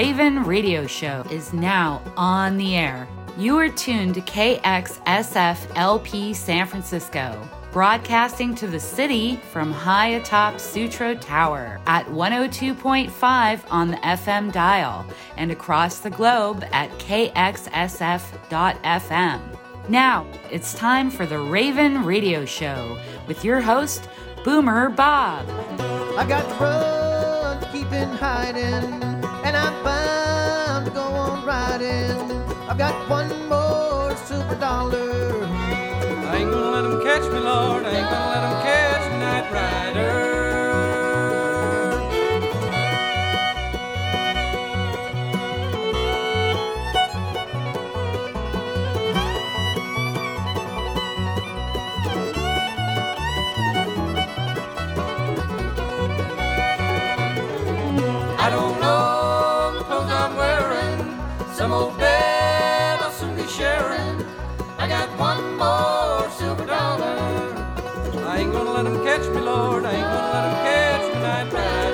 Ravin' Radio Show is now on the air. You are tuned to KXSF LP San Francisco, broadcasting to the city from high atop Sutro Tower at 102.5 on the FM dial and across the globe at kxsf.fm. Now, it's time for the Ravin' Radio Show with your host, Boomer Bob. I got to hiding, got one more silver dollar. I ain't gonna let 'em catch me, Lord. I ain't gonna let 'em catch Night Rider. catch me, Lord. I ain't gonna let 'em catch me, night, night.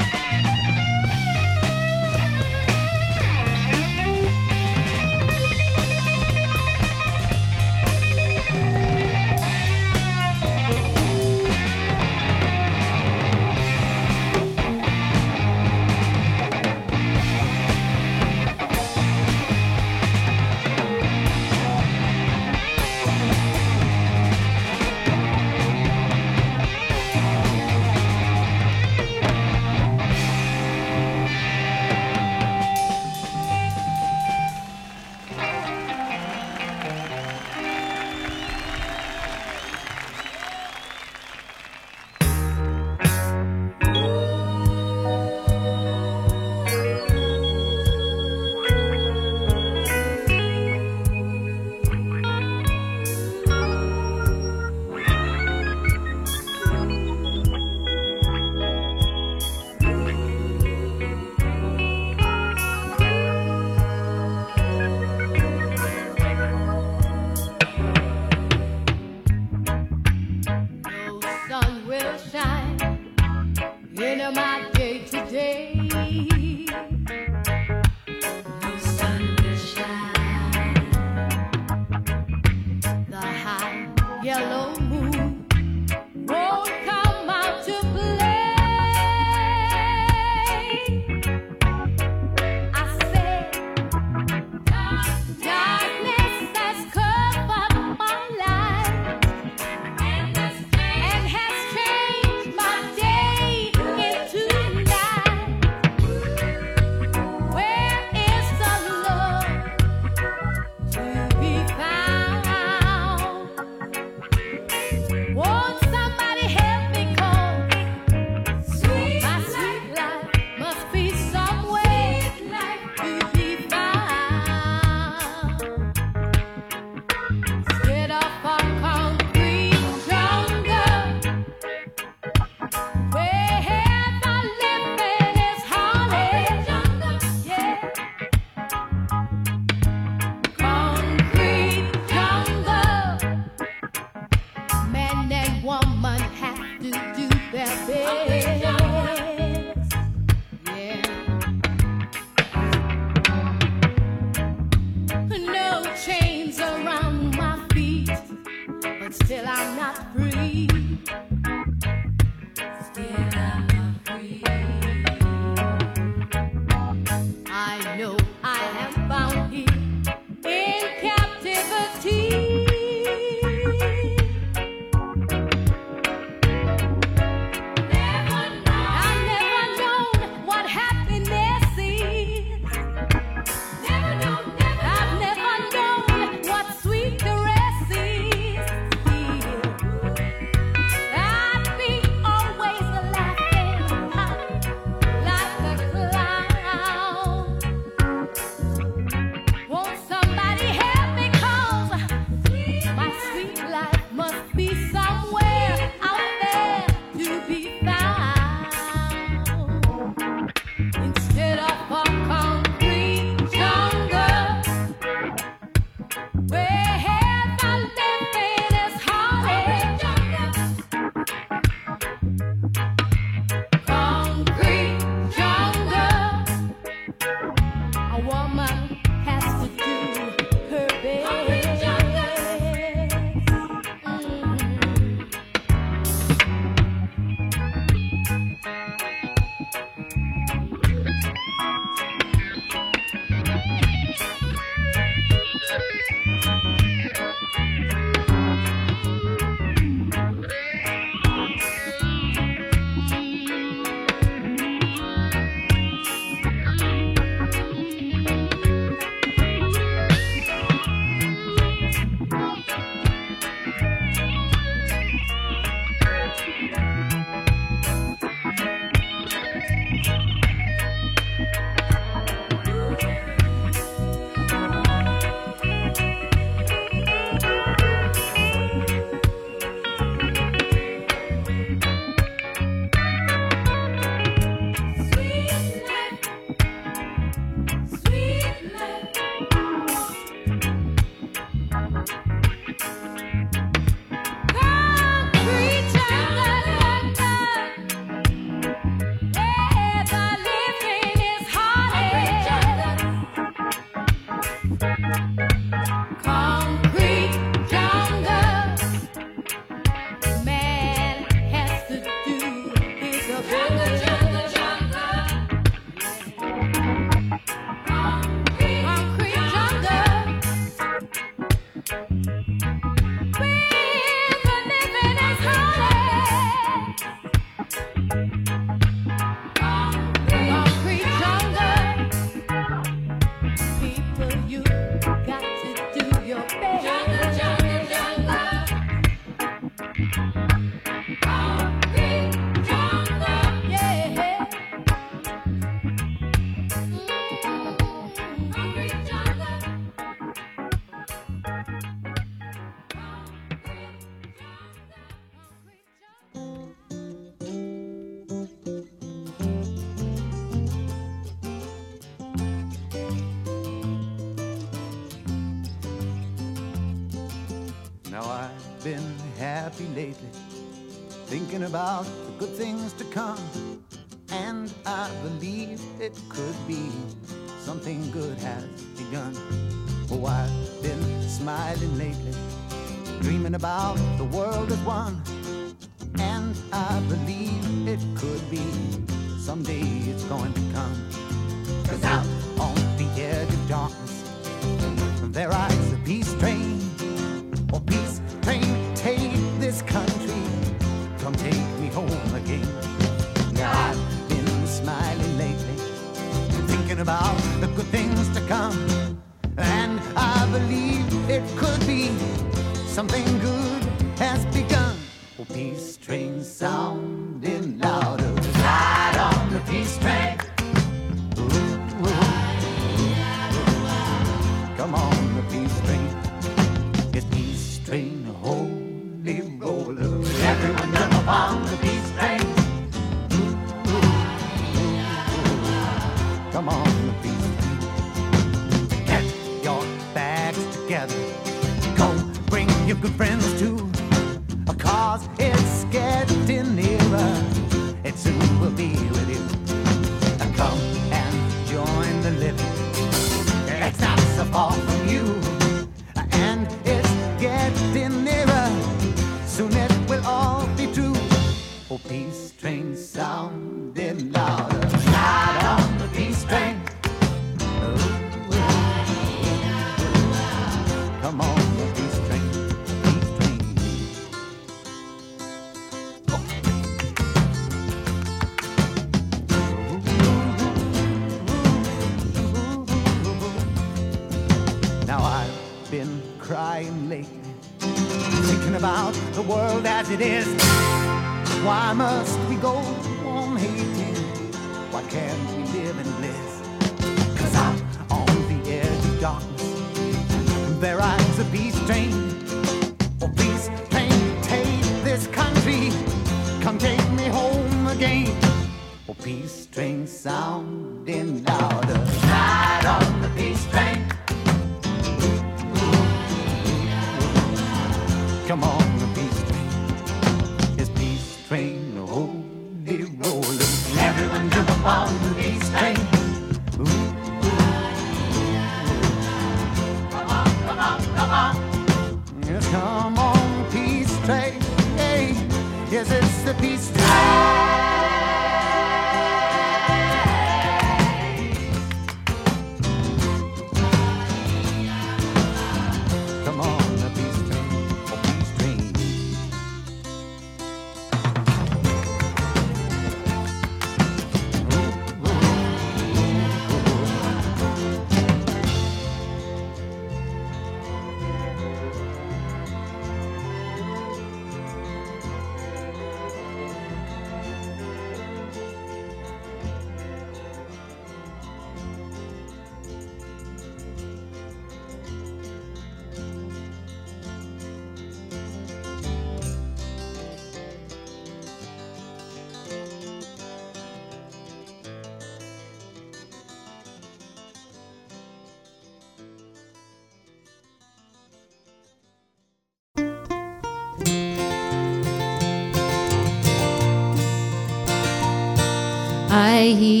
I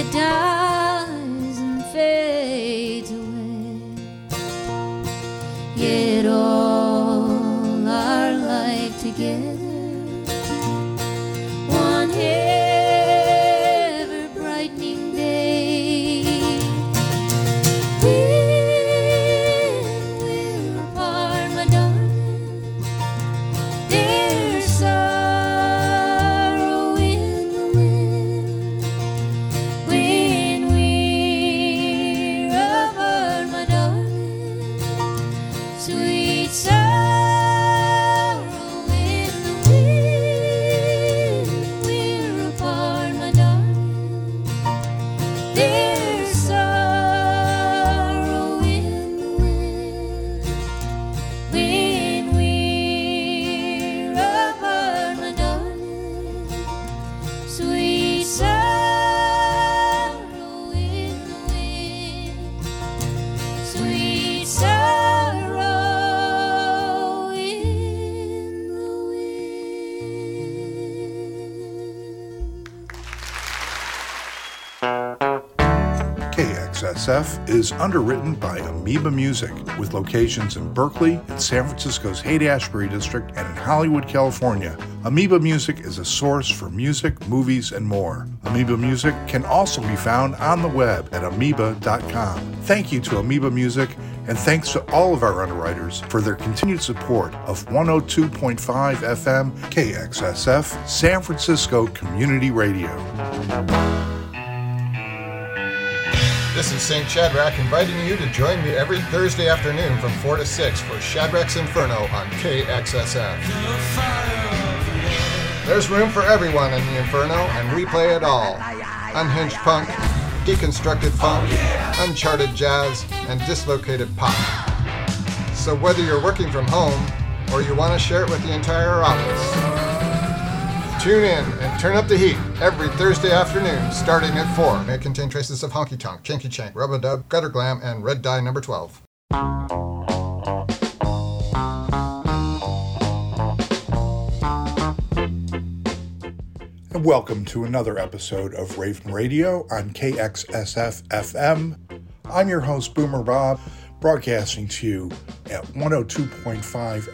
it dies Is underwritten by Amoeba Music, with locations in Berkeley, in San Francisco's Haight Ashbury District, and in Hollywood, California. Amoeba Music is a source for music, movies, and more. Amoeba Music can also be found on the web at amoeba.com. Thank you to Amoeba Music, and thanks to all of our underwriters for their continued support of 102.5 FM KXSF San Francisco Community Radio. This is St. Shadrach inviting you to join me every Thursday afternoon from 4 to 6 for Shadrach's Inferno on KXSF. There's room for everyone in the Inferno, and we play it all. Unhinged punk, deconstructed funk, uncharted jazz, and dislocated pop. So whether you're working from home or you want to share it with the entire office, Tune in and turn up the heat every Thursday afternoon starting at 4. May contain traces of honky tonk, chinky chank, rub a dub, gutter glam, and red dye number 12. And welcome to another episode of Ravin' Radio on KXSF FM. I'm your host, Boomer Bob, broadcasting to you at 102.5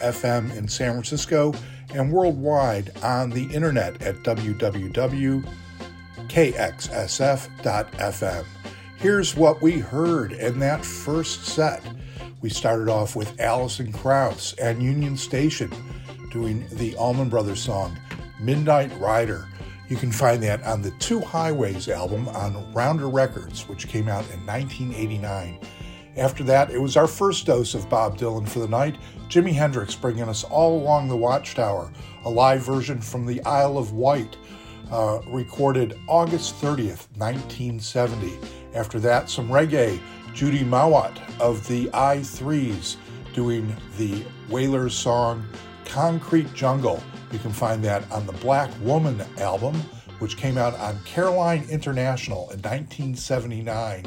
FM in San Francisco and worldwide on the internet at www.kxsf.fm. Here's what we heard in that first set. We started off with Alison Krauss and Union Station doing the Allman Brothers song, Midnight Rider. You can find that on the Two Highways album on Rounder Records, which came out in 1989. After that, it was our first dose of Bob Dylan for the night, Jimi Hendrix bringing us all along the Watchtower, a live version from the Isle of Wight, uh, recorded August 30th, 1970. After that, some reggae, Judy Mowatt of the I-Threes doing the Wailers song Concrete Jungle. You can find that on the Black Woman album, which came out on Caroline International in 1979.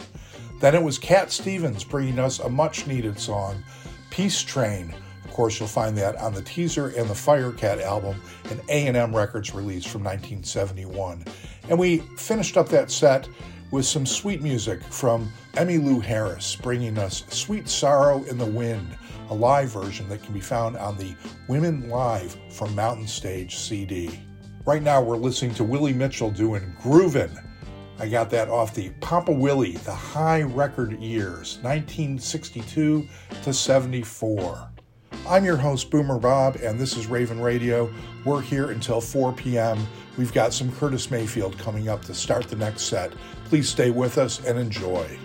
Then it was Cat Stevens bringing us a much needed song, Peace Train. Of course, you'll find that on the Teaser and the Firecat album, an A&M Records release from 1971. And we finished up that set with some sweet music from Emmylou Harris, bringing us Sweet Sorrow in the Wind, a live version that can be found on the Women Live from Mountain Stage CD. Right now, we're listening to Willie Mitchell doing Groovin'. I got that off the Papa Willie, the Hi Record years, 1962 to 74. I'm your host, Boomer Bob, and this is Ravin' Radio. We're here until 4 p.m. We've got some Curtis Mayfield coming up to start the next set. Please stay with us and enjoy.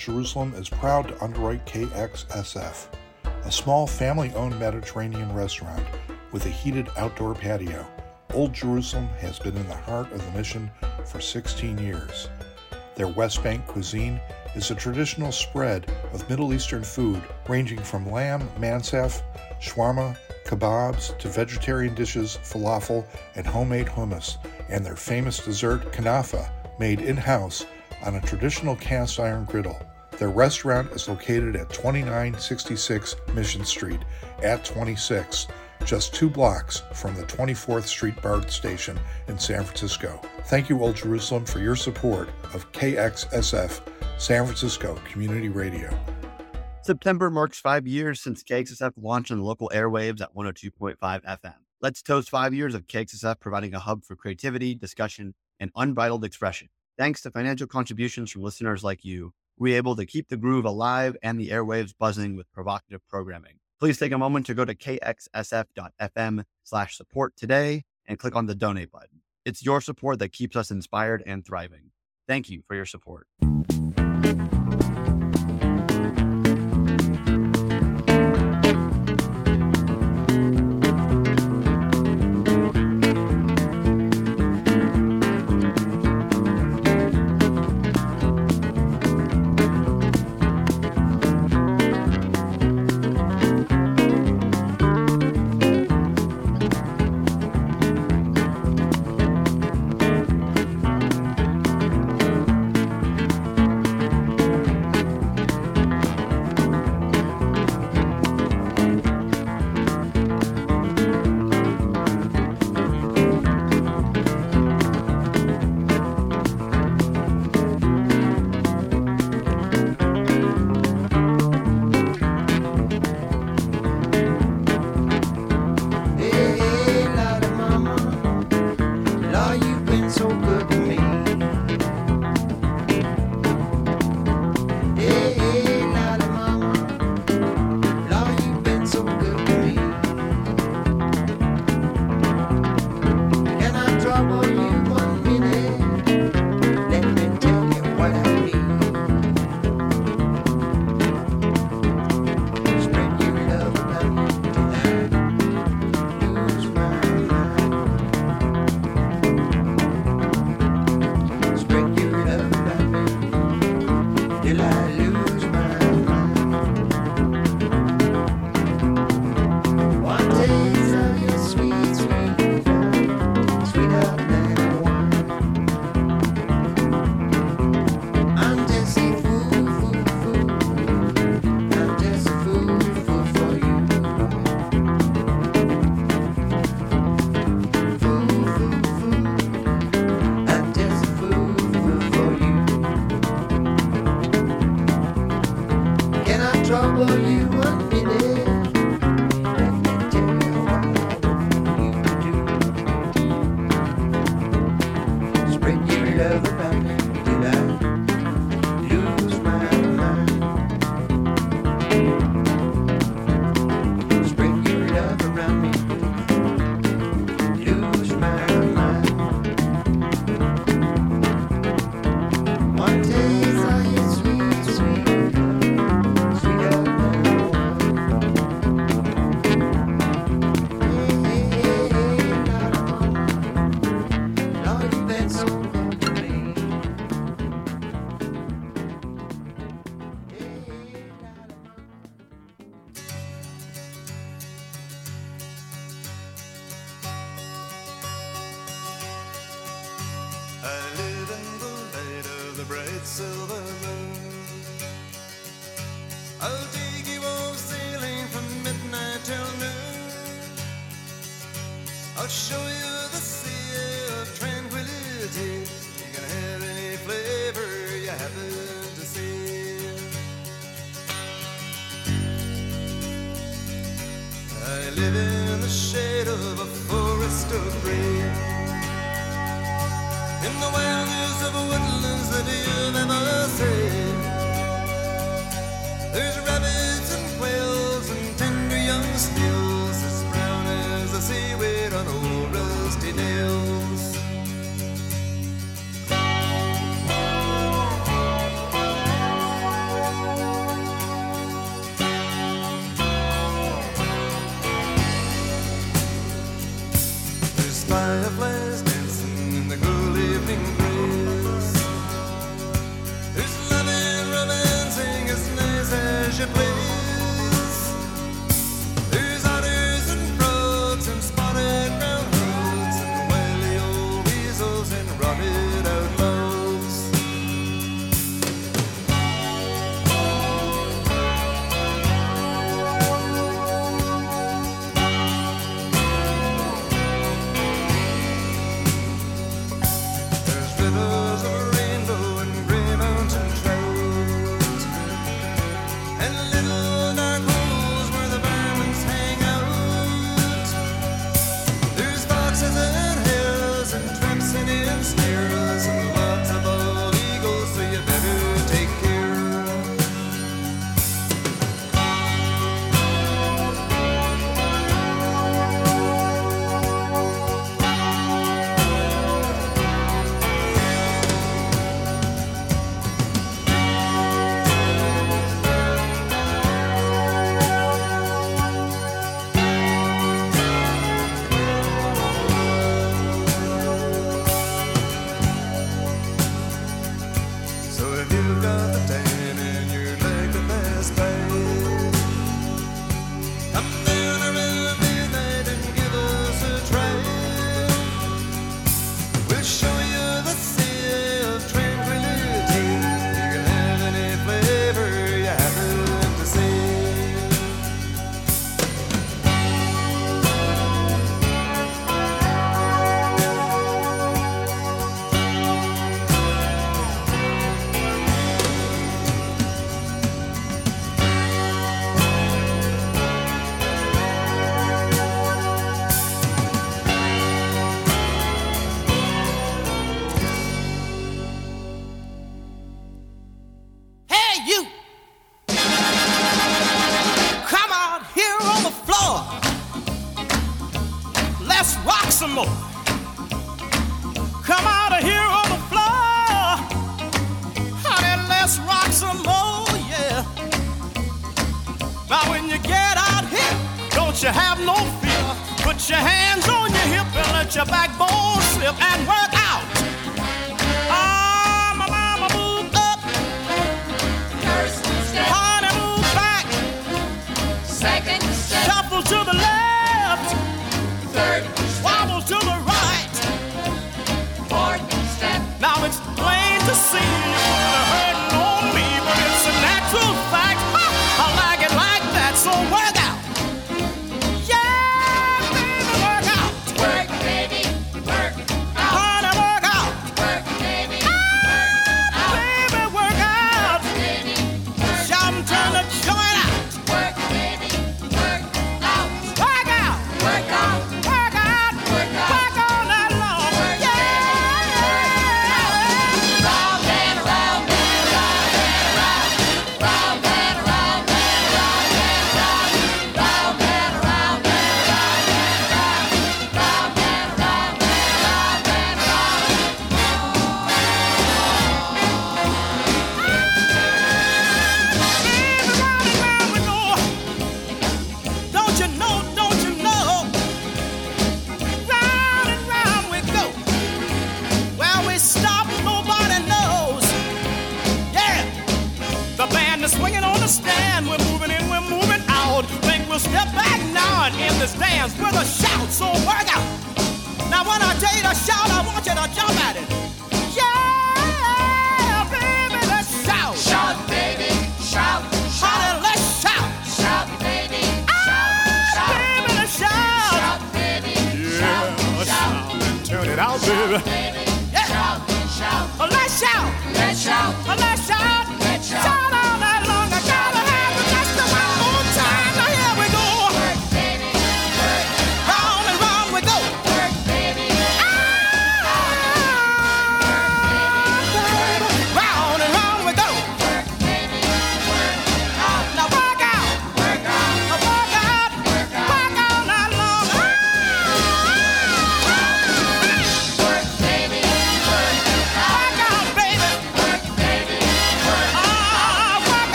Jerusalem is proud to underwrite KXSF, a small family owned Mediterranean restaurant with a heated outdoor patio. Old Jerusalem has been in the heart of the mission for 16 years. Their West Bank cuisine is a traditional spread of Middle Eastern food ranging from lamb mansaf, shawarma, kebabs to vegetarian dishes, falafel, and homemade hummus, and their famous dessert kanafa, made in house on a traditional cast iron griddle. Their restaurant is located at 2966 Mission Street at 26, just two blocks from the 24th Street BART station in San Francisco. Thank you, Old Jerusalem, for your support of KXSF San Francisco Community Radio. September marks five years since KXSF launched on the local airwaves at 102.5 FM. Let's toast five years of KXSF providing a hub for creativity, discussion, and unbridled expression. Thanks to financial contributions from listeners like you, we're able to keep the groove alive and the airwaves buzzing with provocative programming. Please take a moment to go to kxsf.fm slash support today and click on the donate button. It's your support that keeps us inspired and thriving. Thank you for your support.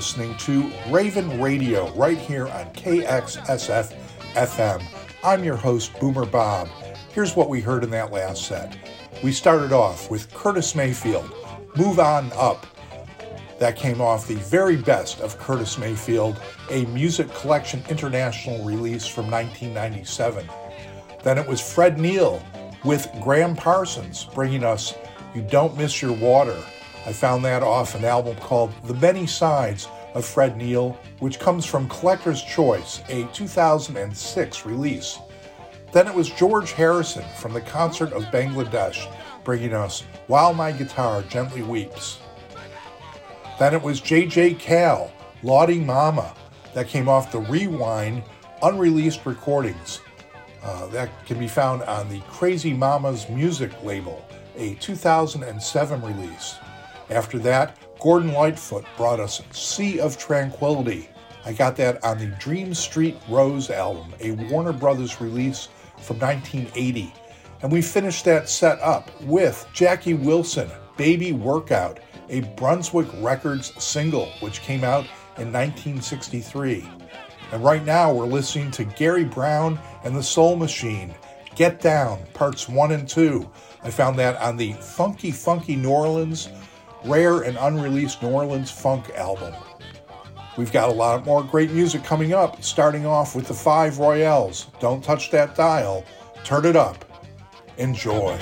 Listening to Ravin' Radio right here on KXSF FM. I'm your host, Boomer Bob. Here's what we heard in that last set. We started off with Curtis Mayfield, Move On Up. That came off the very best of Curtis Mayfield, a Music Collection International release from 1997. Then it was Fred Neil with Gram Parsons bringing us You Don't Miss Your Water. I found that off an album called The Many Sides of Fred Neil, which comes from Collector's Choice, a 2006 release. Then it was George Harrison from the Concert of Bangladesh bringing us While My Guitar Gently Weeps. Then it was J.J. Cale, Lawdy Mama, that came off the Rewind unreleased recordings. Uh, that can be found on the Crazy Mamas music label, a 2007 release. After that, Gordon Lightfoot brought us Sea of Tranquility. I got that on the Dream Street Rose album, a Warner Brothers release from 1980. And we finished that set up with Jackie Wilson, Baby Workout, a Brunswick Records single, which came out in 1963. And right now we're listening to Gary Brown and the Soul Machine, Get Down, parts one and two. I found that on the Funky Funky New Orleans, rare and unreleased New Orleans funk album. We've got a lot more great music coming up, starting off with the Five Royales. Don't touch that dial, turn it up. Enjoy.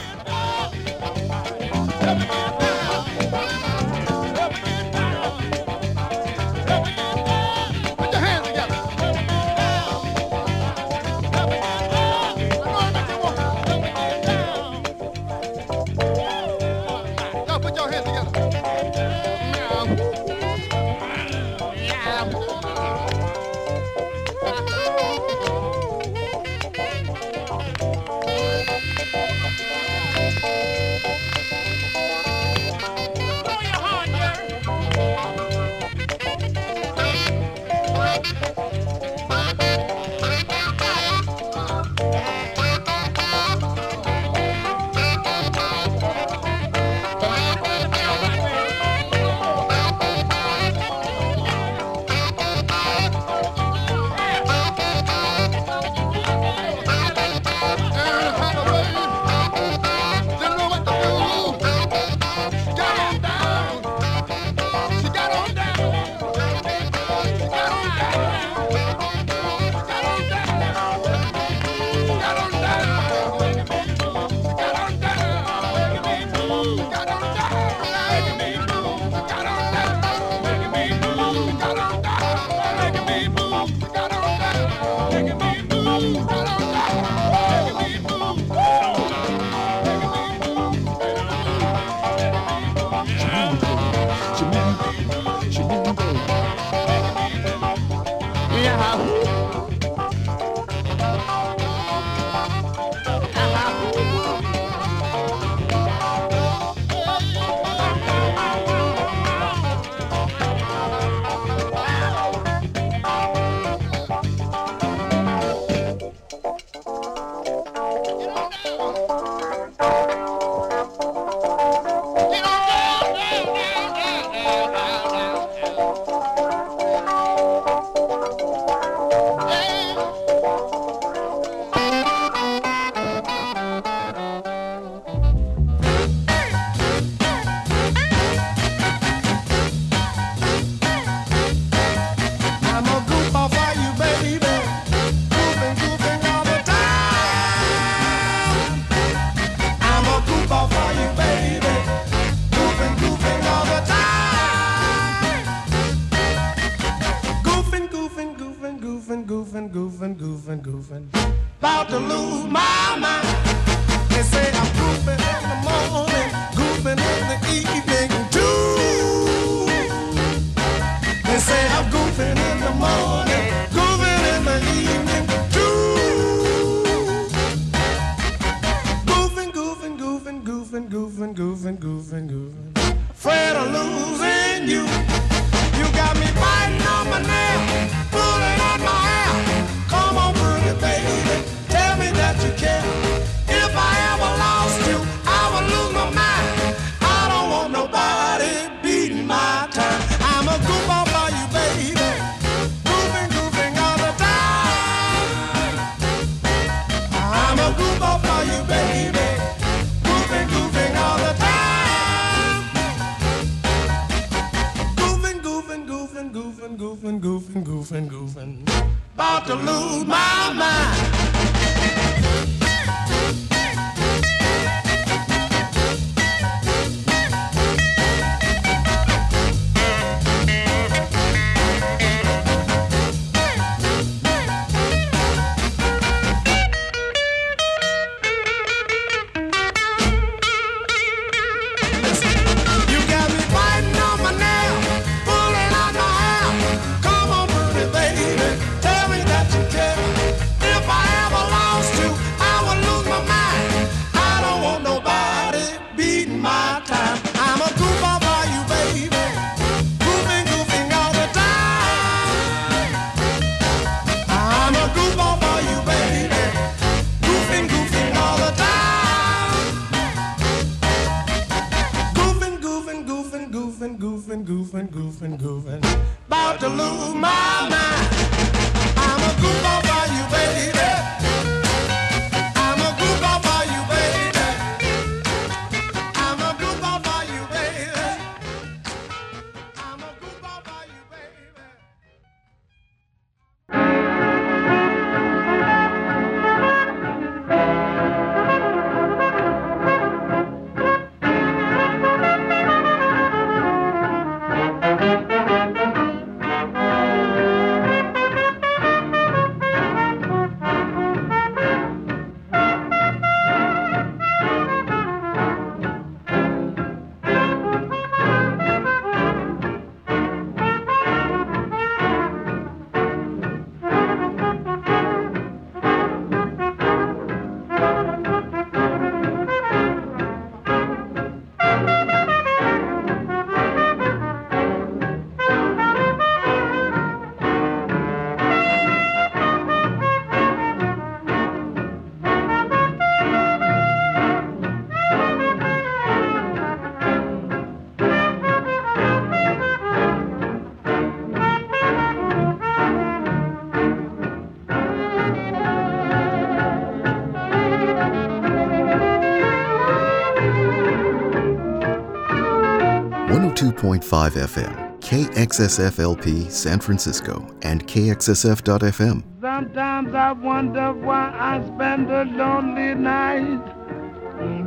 101.5 FM, KXSFLP San Francisco, and KXSF.FM. Sometimes I wonder why I spend a lonely night,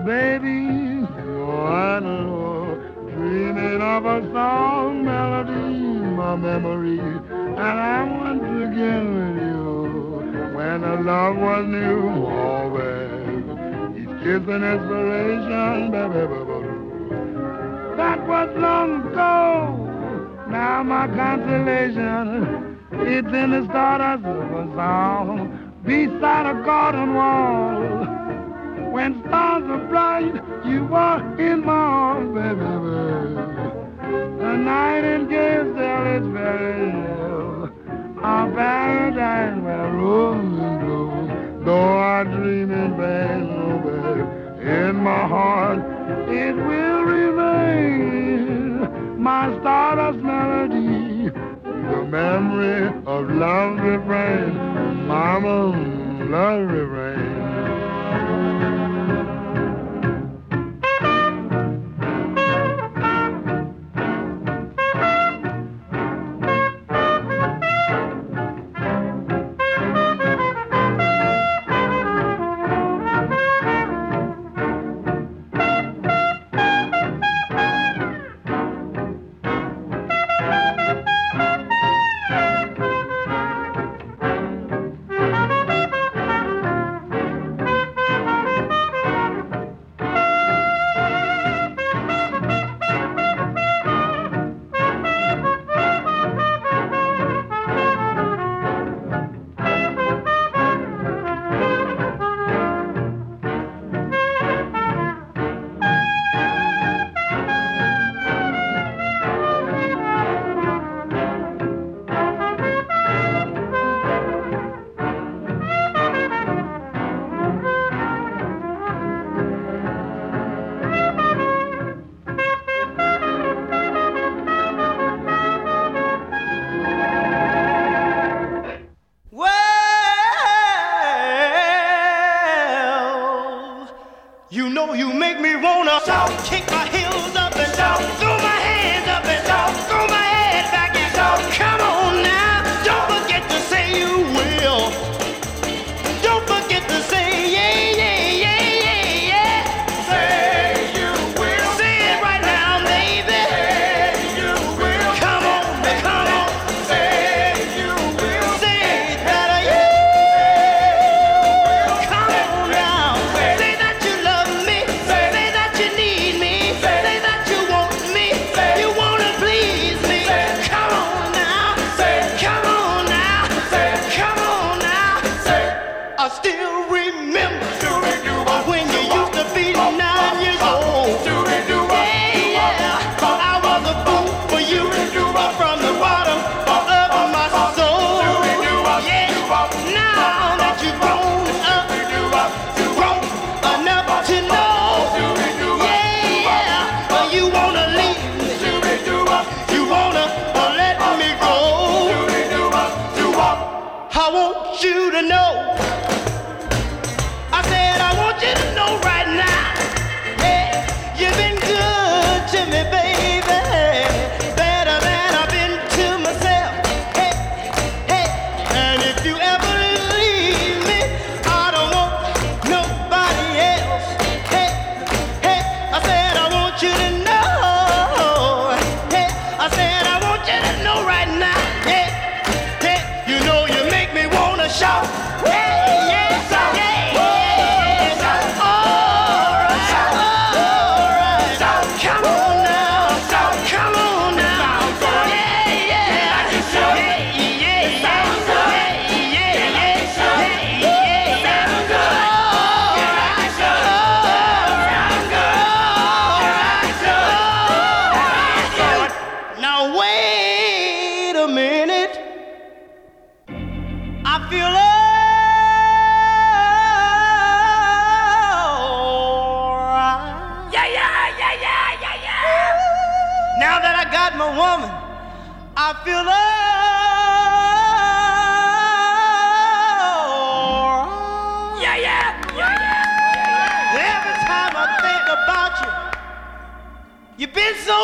baby. Oh, dreaming of a song melody, my memory, and I want to get with you when the love was new. Always, it's just an inspiration, baby. baby. That was long ago. Now my consolation, it's in the stardust of a song beside a garden wall. When stars are bright, you are in my arms, baby. The nightingale still is very ill. Our paradise where roses bloom. Though I dream in vain, oh baby, in my heart it will remain my stardust melody, the memory of love refrain, mama, love refrain.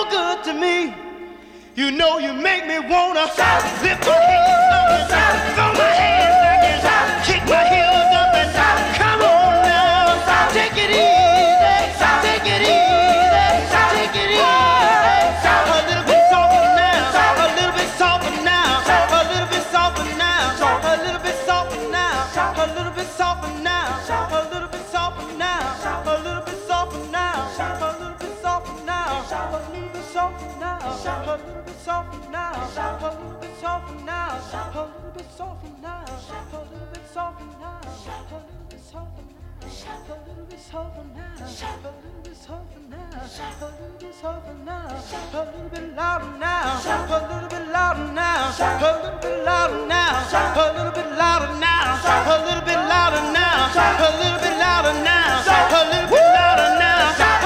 Good to me. You know you make me wanna lift my hands up and throw my hands back and kick my heels up and come on now, take it easy, take it easy, take it easy. A little bit softer now, a little bit softer now, a little bit softer now, a little bit softer now, a little bit softer now, a little bit softer now, a little bit softer now, a little bit now, a little bit softer now, a little bit softer now, a little bit softer now, a little bit softer now, a little bit softer now, a little bit softer now. A little bit softer now, a little bit softer now, a little bit softer now, a little bit louder now, a little bit louder now, a little bit louder now, a little bit louder now, a little bit louder now, a little bit louder now, a little bit louder now,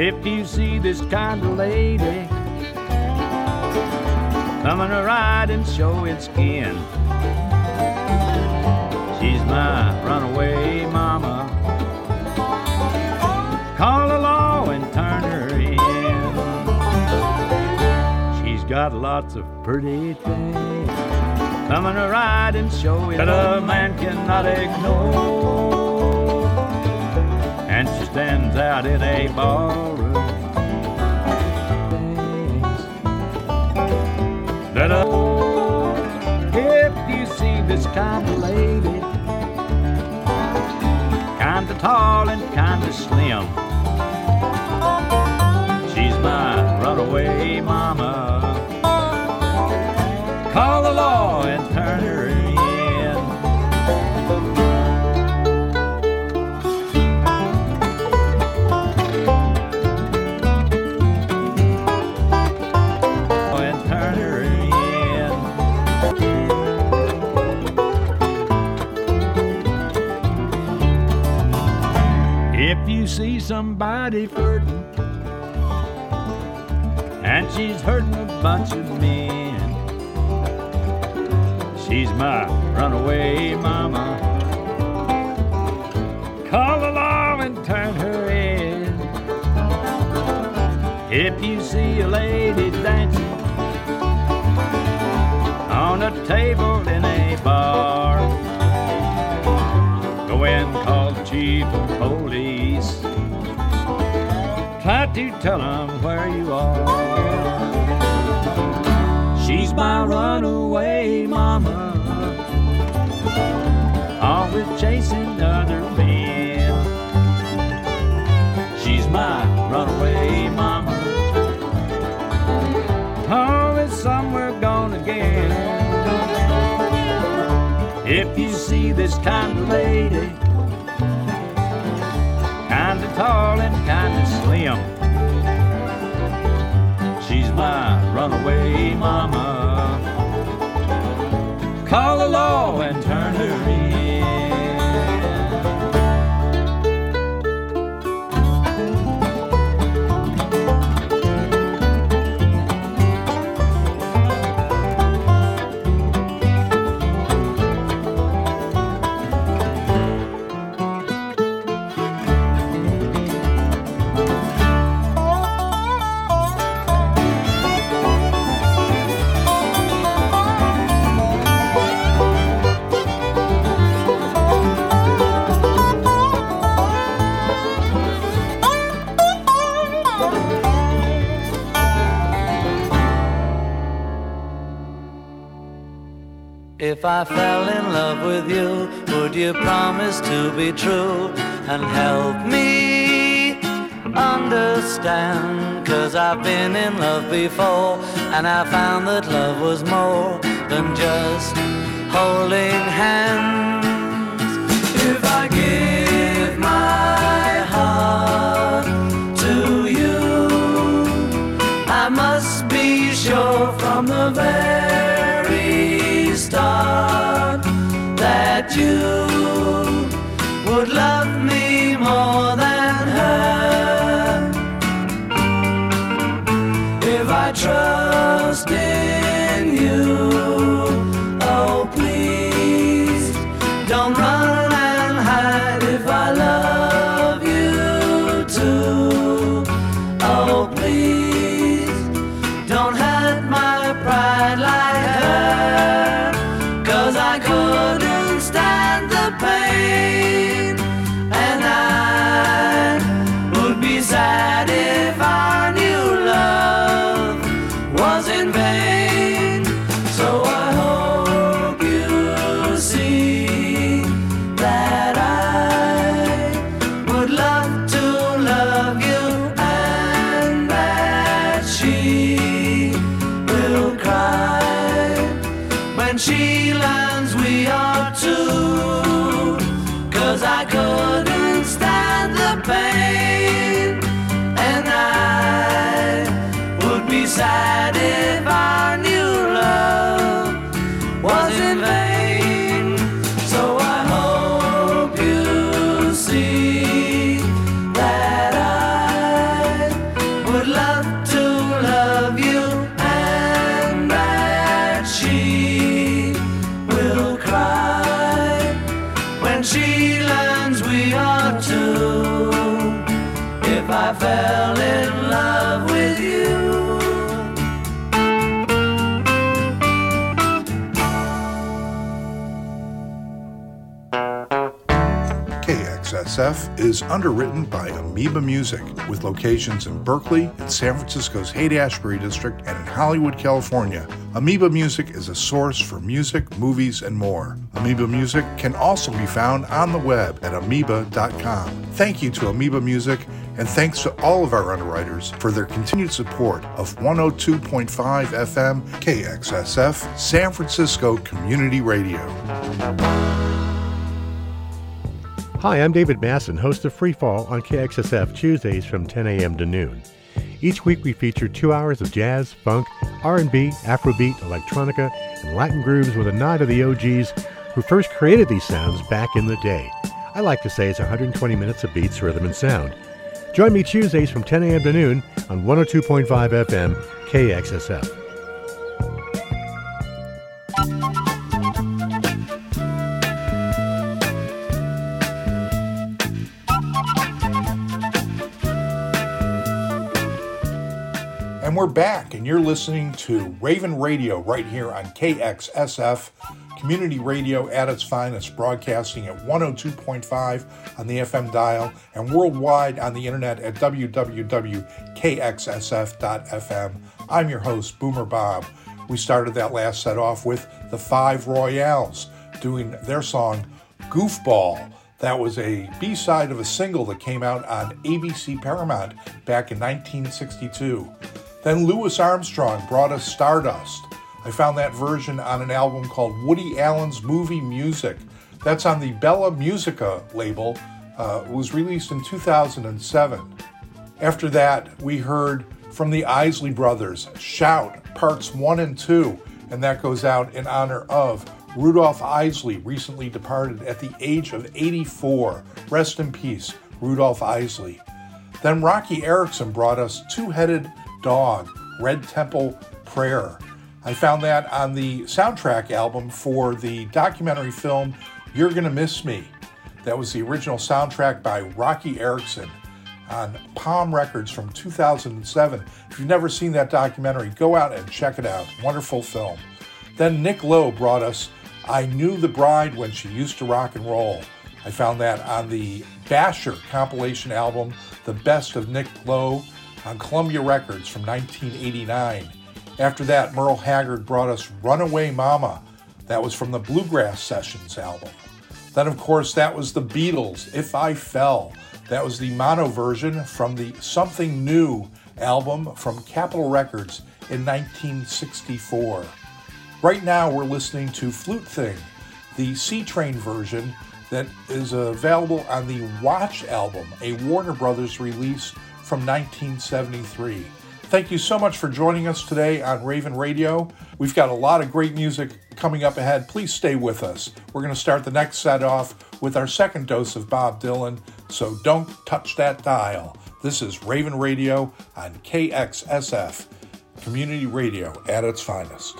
If you see this kind of lady, coming to ride and show its skin. She's my runaway mama. Call the law and turn her in. She's got lots of pretty things. Coming to ride and show it that a man cannot ignore. And she stands out in a barroom. That a uh, if you see this kind of lady, kind of tall and kind of slim. She's my runaway mama. Call the law she's hurting a bunch of men, she's my runaway mama. Call the law and turn her in. If you see a lady dancing on a table in a bar, go and call the chief of police. To tell him where you are. She's my runaway mama, always chasing other men. She's my runaway mama, always somewhere gone again. If you see this kind of lady, kind of tall and kind of slim. My runaway mama. Call the law and turn her in. If I fell in love with you, would you promise to be true and help me understand? Cause I've been in love before and I found that love was more than just holding hands. If I give my heart to you, I must be sure from the very you would love me more than her. If I trust in you, is underwritten by Amoeba Music, with locations in Berkeley, in San Francisco's Haight Ashbury District, and in Hollywood, California. Amoeba Music is a source for music, movies, and more. Amoeba Music can also be found on the web at amoeba.com. Thank you to Amoeba Music, and thanks to all of our underwriters for their continued support of 102.5 FM KXSF San Francisco Community Radio. Hi, I'm David Masson, host of Free Fall on KXSF Tuesdays from 10 a.m. to noon. Each week we feature two hours of jazz, funk, R&B, Afrobeat, electronica, and Latin grooves with a nod to the OGs who first created these sounds back in the day. I like to say it's 120 minutes of beats, rhythm, and sound. Join me Tuesdays from 10 a.m. to noon on 102.5 FM KXSF. We're back, and you're listening to Ravin' Radio right here on KXSF, community radio at its finest, broadcasting at 102.5 on the FM dial and worldwide on the internet at www.kxsf.fm. I'm your host, Boomer Bob. We started that last set off with the Five Royales doing their song Goofball. That was a B side of a single that came out on ABC Paramount back in 1962. Then Louis Armstrong brought us Stardust. I found that version on an album called Woody Allen's Movie Music. That's on the Bella Musica label. Uh, it was released in 2007. After that, we heard from the Isley Brothers, Shout, Parts 1 and 2, and that goes out in honor of Rudolph Isley, recently departed at the age of 84. Rest in peace, Rudolph Isley. Then Roky Erickson brought us Two Headed Dog, Red Temple Prayer. I found that on the soundtrack album for the documentary film You're Gonna Miss Me. That was the original soundtrack by Roky Erickson on Palm Records from 2007. If you've never seen that documentary, go out and check it out. Wonderful film. Then Nick Lowe brought us I Knew the Bride When She Used to Rock and Roll. I found that on the Basher compilation album, The Best of Nick Lowe, on Columbia Records from 1989. After that, Merle Haggard brought us Runaway Mama. That was from the Bluegrass Sessions album. Then, of course, that was the Beatles, If I Fell. That was the mono version from the Something New album from Capitol Records in 1964. Right now, we're listening to Flute Thing, the C Train version that is available on the Watch album, a Warner Brothers release from 1973. Thank you so much for joining us today on Ravin' Radio. We've got a lot of great music coming up ahead. Please stay with us. We're going to start the next set off with our second dose of Bob Dylan, so don't touch that dial. This is Ravin' Radio on KXSF, community radio at its finest.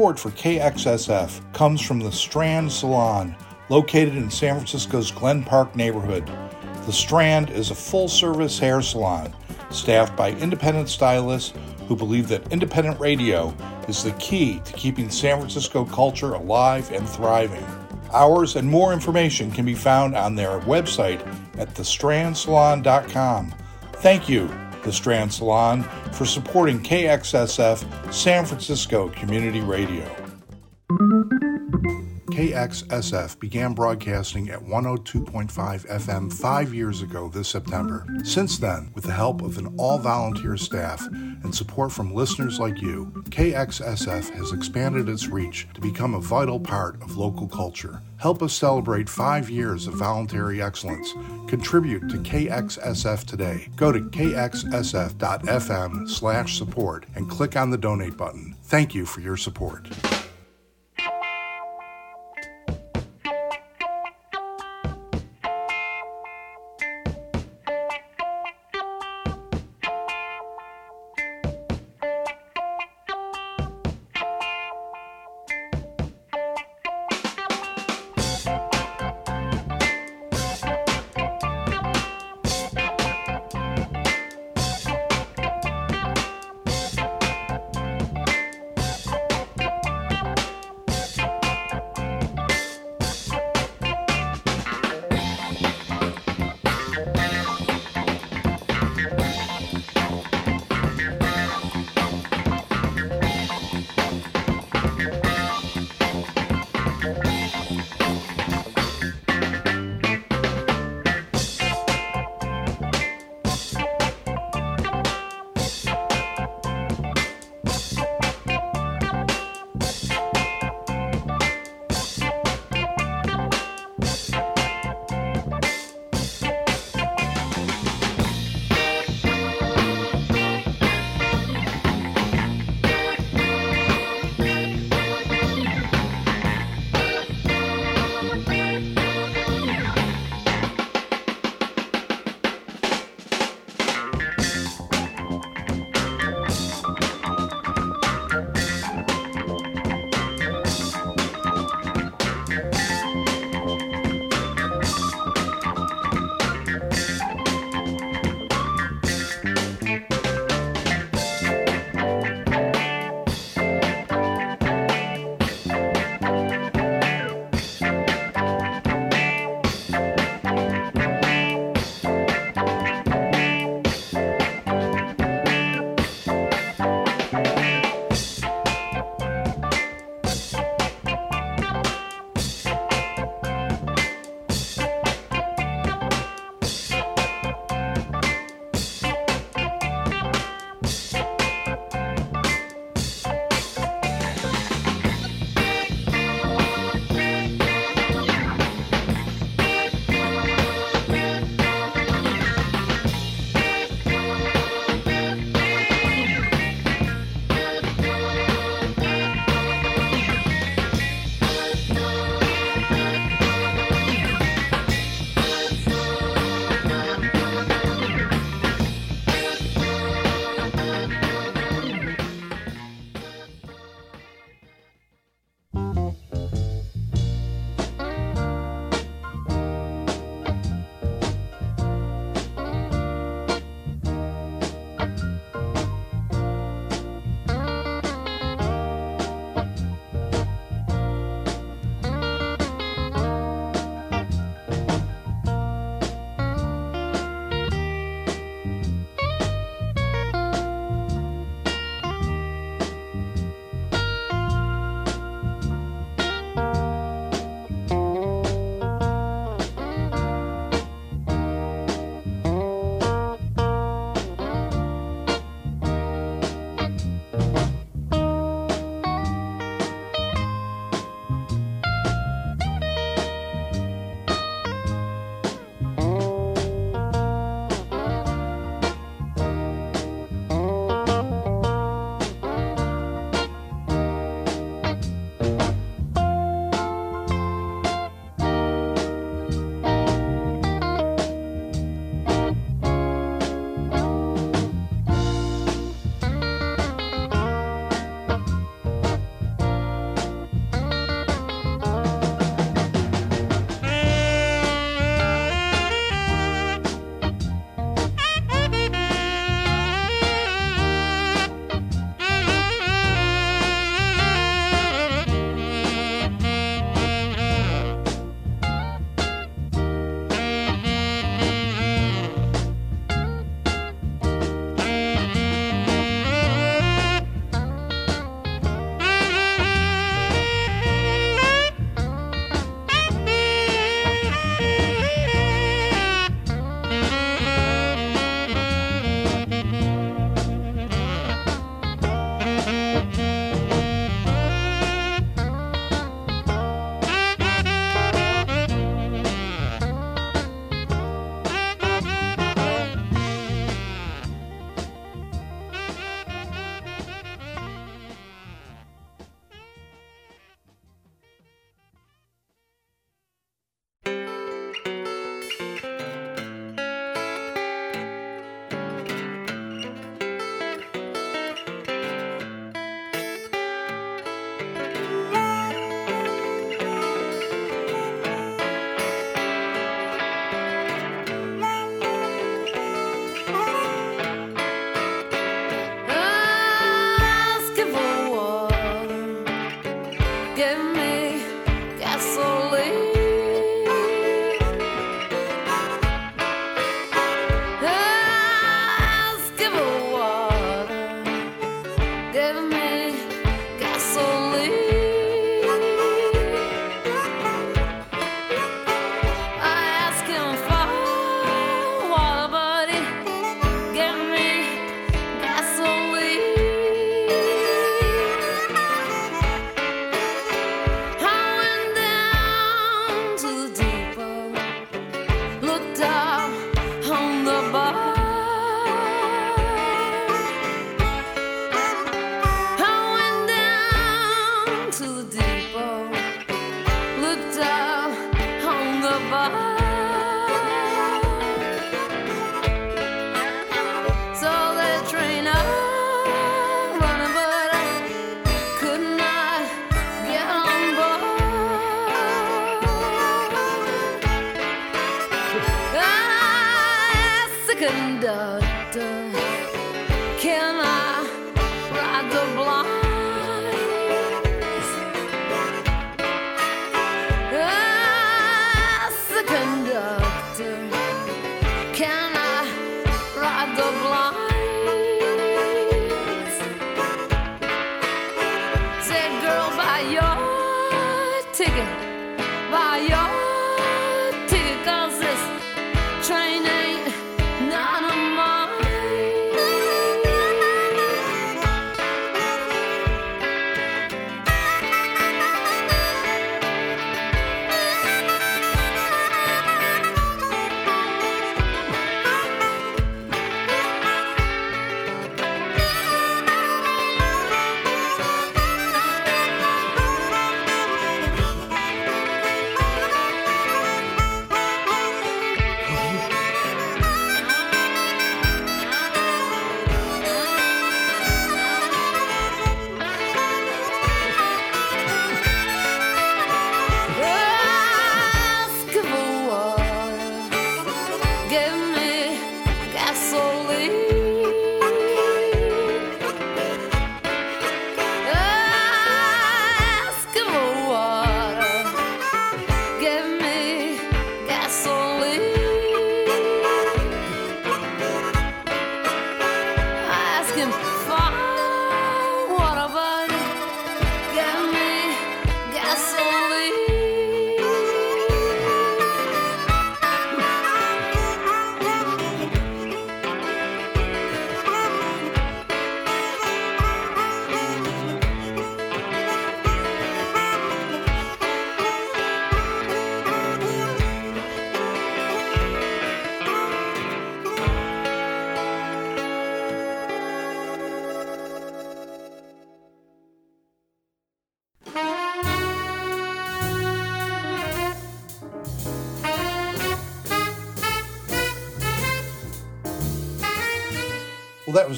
Support for KXSF comes from the Strand Salon, located in San Francisco's Glen Park neighborhood. The Strand is a full service hair salon staffed by independent stylists who believe that independent radio is the key to keeping San Francisco culture alive and thriving. Hours and more information can be found on their website at thestrandsalon.com. Thank you, The Strand Salon, for supporting KXSF San Francisco Community Radio. KXSF began broadcasting at 102.5 FM five years ago this September. Since then, with the help of an all volunteer staff and support from listeners like you, KXSF has expanded its reach to become a vital part of local culture. Help us celebrate five years of voluntary excellence. Contribute to KXSF today. Go to kxsf.fm slash support and click on the donate button. Thank you for your support.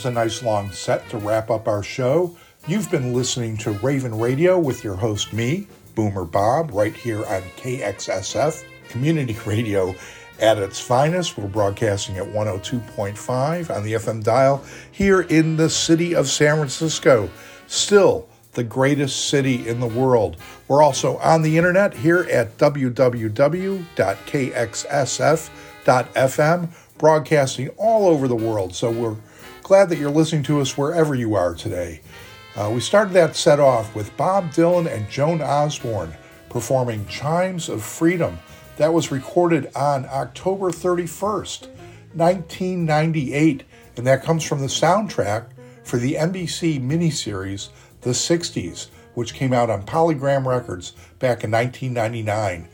Was a nice long set to wrap up our show. You've been listening to Ravin' Radio with your host, me, Boomer Bob, right here on KXSF, community radio at its finest. We're broadcasting at 102.5 on the FM dial here in the city of San Francisco. Still the greatest city in the world. We're also on the internet here at www.kxsf.fm, broadcasting all over the world. So we're glad that you're listening to us wherever you are today. Uh, we started that set off with Bob Dylan and Joan Osborne performing Chimes of Freedom. That was recorded on October 31st, 1998, and that comes from the soundtrack for the NBC miniseries The 60s, which came out on Polygram Records back in 1999.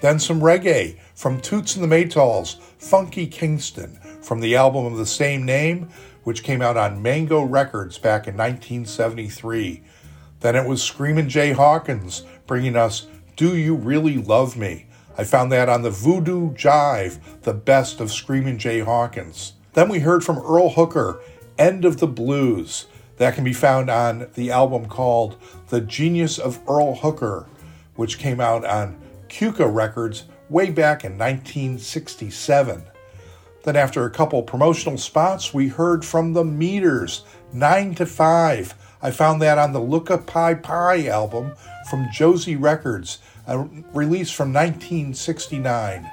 Then some reggae from Toots and the Maytals, Funky Kingston, from the album of the same name, which came out on Mango Records back in 1973. Then it was Screamin' Jay Hawkins bringing us Do You Really Love Me? I found that on the Voodoo Jive, the best of Screamin' Jay Hawkins. Then we heard from Earl Hooker, End of the Blues. That can be found on the album called The Genius of Earl Hooker, which came out on Cuca Records way back in 1967. Then, after a couple promotional spots, we heard from the Meters, 9 to 5. I found that on the Look Look-Ka Py Py album from Josie Records, a release from 1969.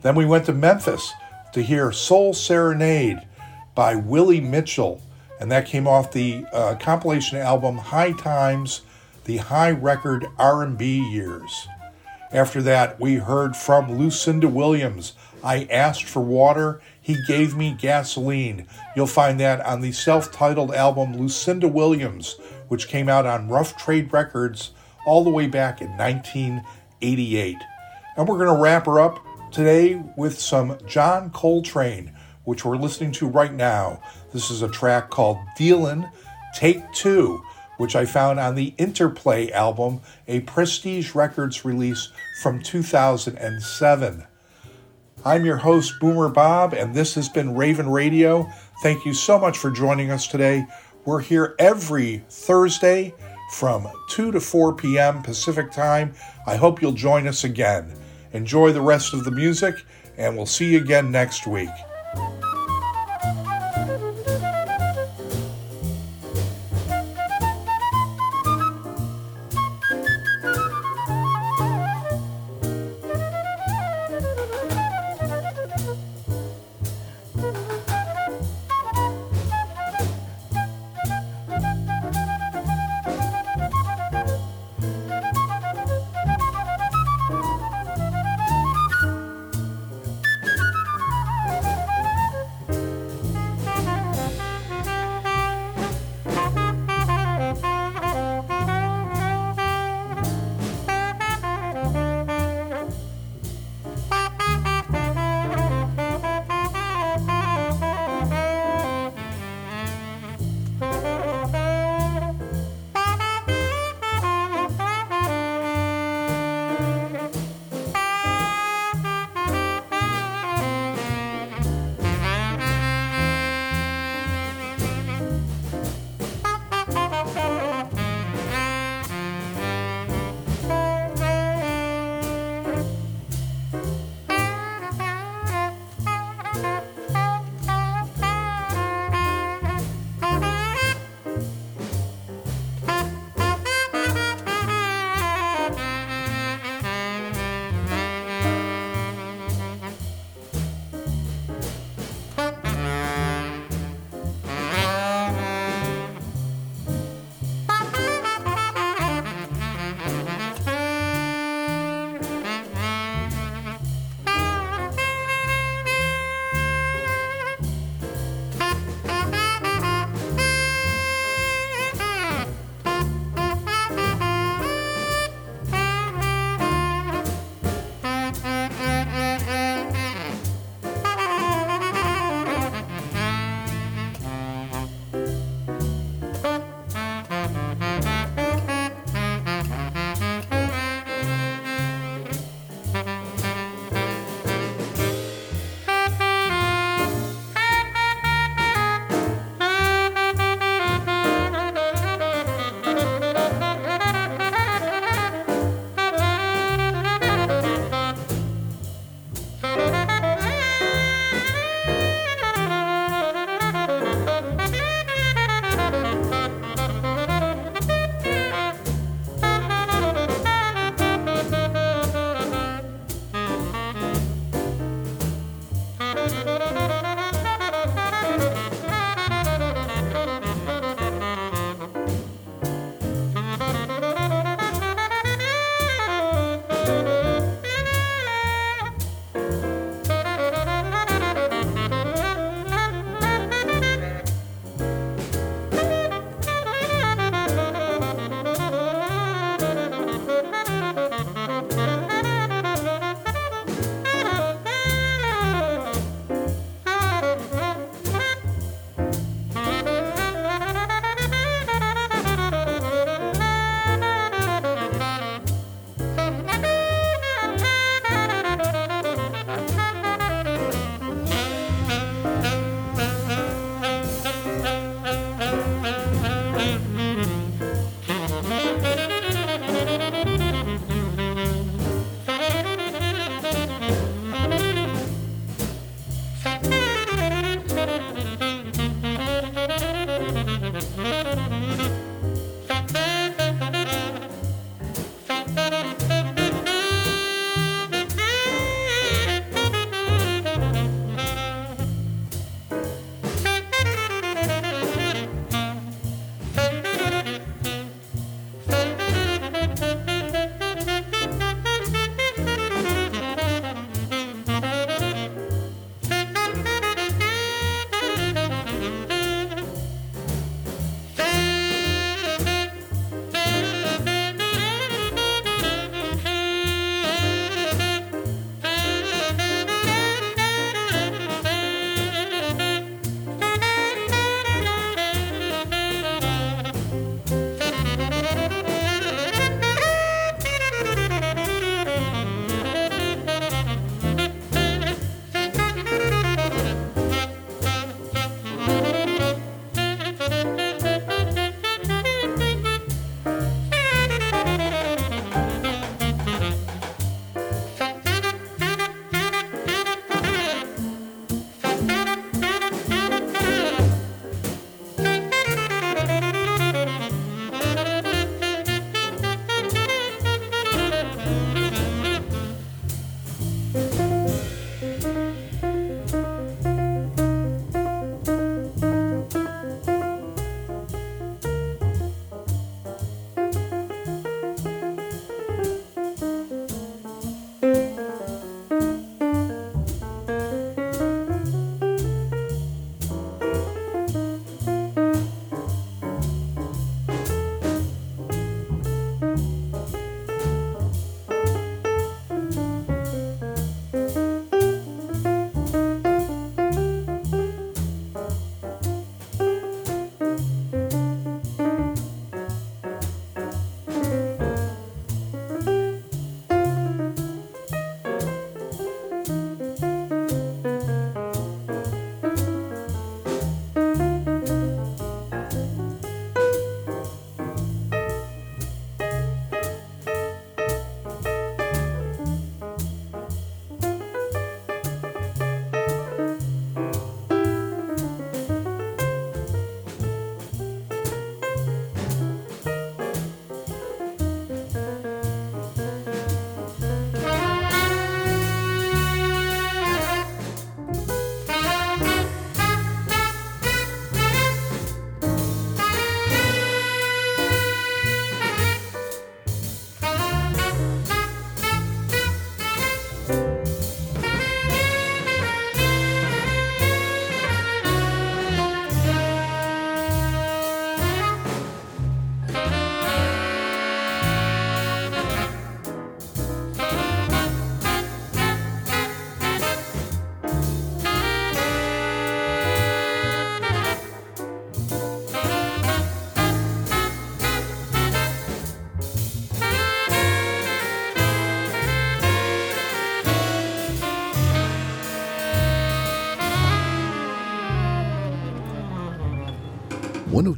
Then we went to Memphis to hear Soul Serenade by Willie Mitchell, and that came off the uh, compilation album Hi Times, the Hi Record R&B Years. After that, we heard from Lucinda Williams. I asked for water, he gave me gasoline. You'll find that on the self titled album Lucinda Williams, which came out on Rough Trade Records all the way back in 1988. And we're going to wrap her up today with some John Coltrane, which we're listening to right now. This is a track called Dealin' Take Two, which I found on the Interplay album, a Prestige Records release from 2007. I'm your host, Boomer Bob, and this has been Ravin' Radio. Thank you so much for joining us today. We're here every Thursday from 2 to 4 p.m. Pacific Time. I hope you'll join us again. Enjoy the rest of the music, and we'll see you again next week.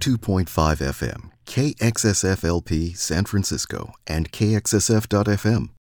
102.5 FM, KXSFLP San Francisco, and KXSF.FM.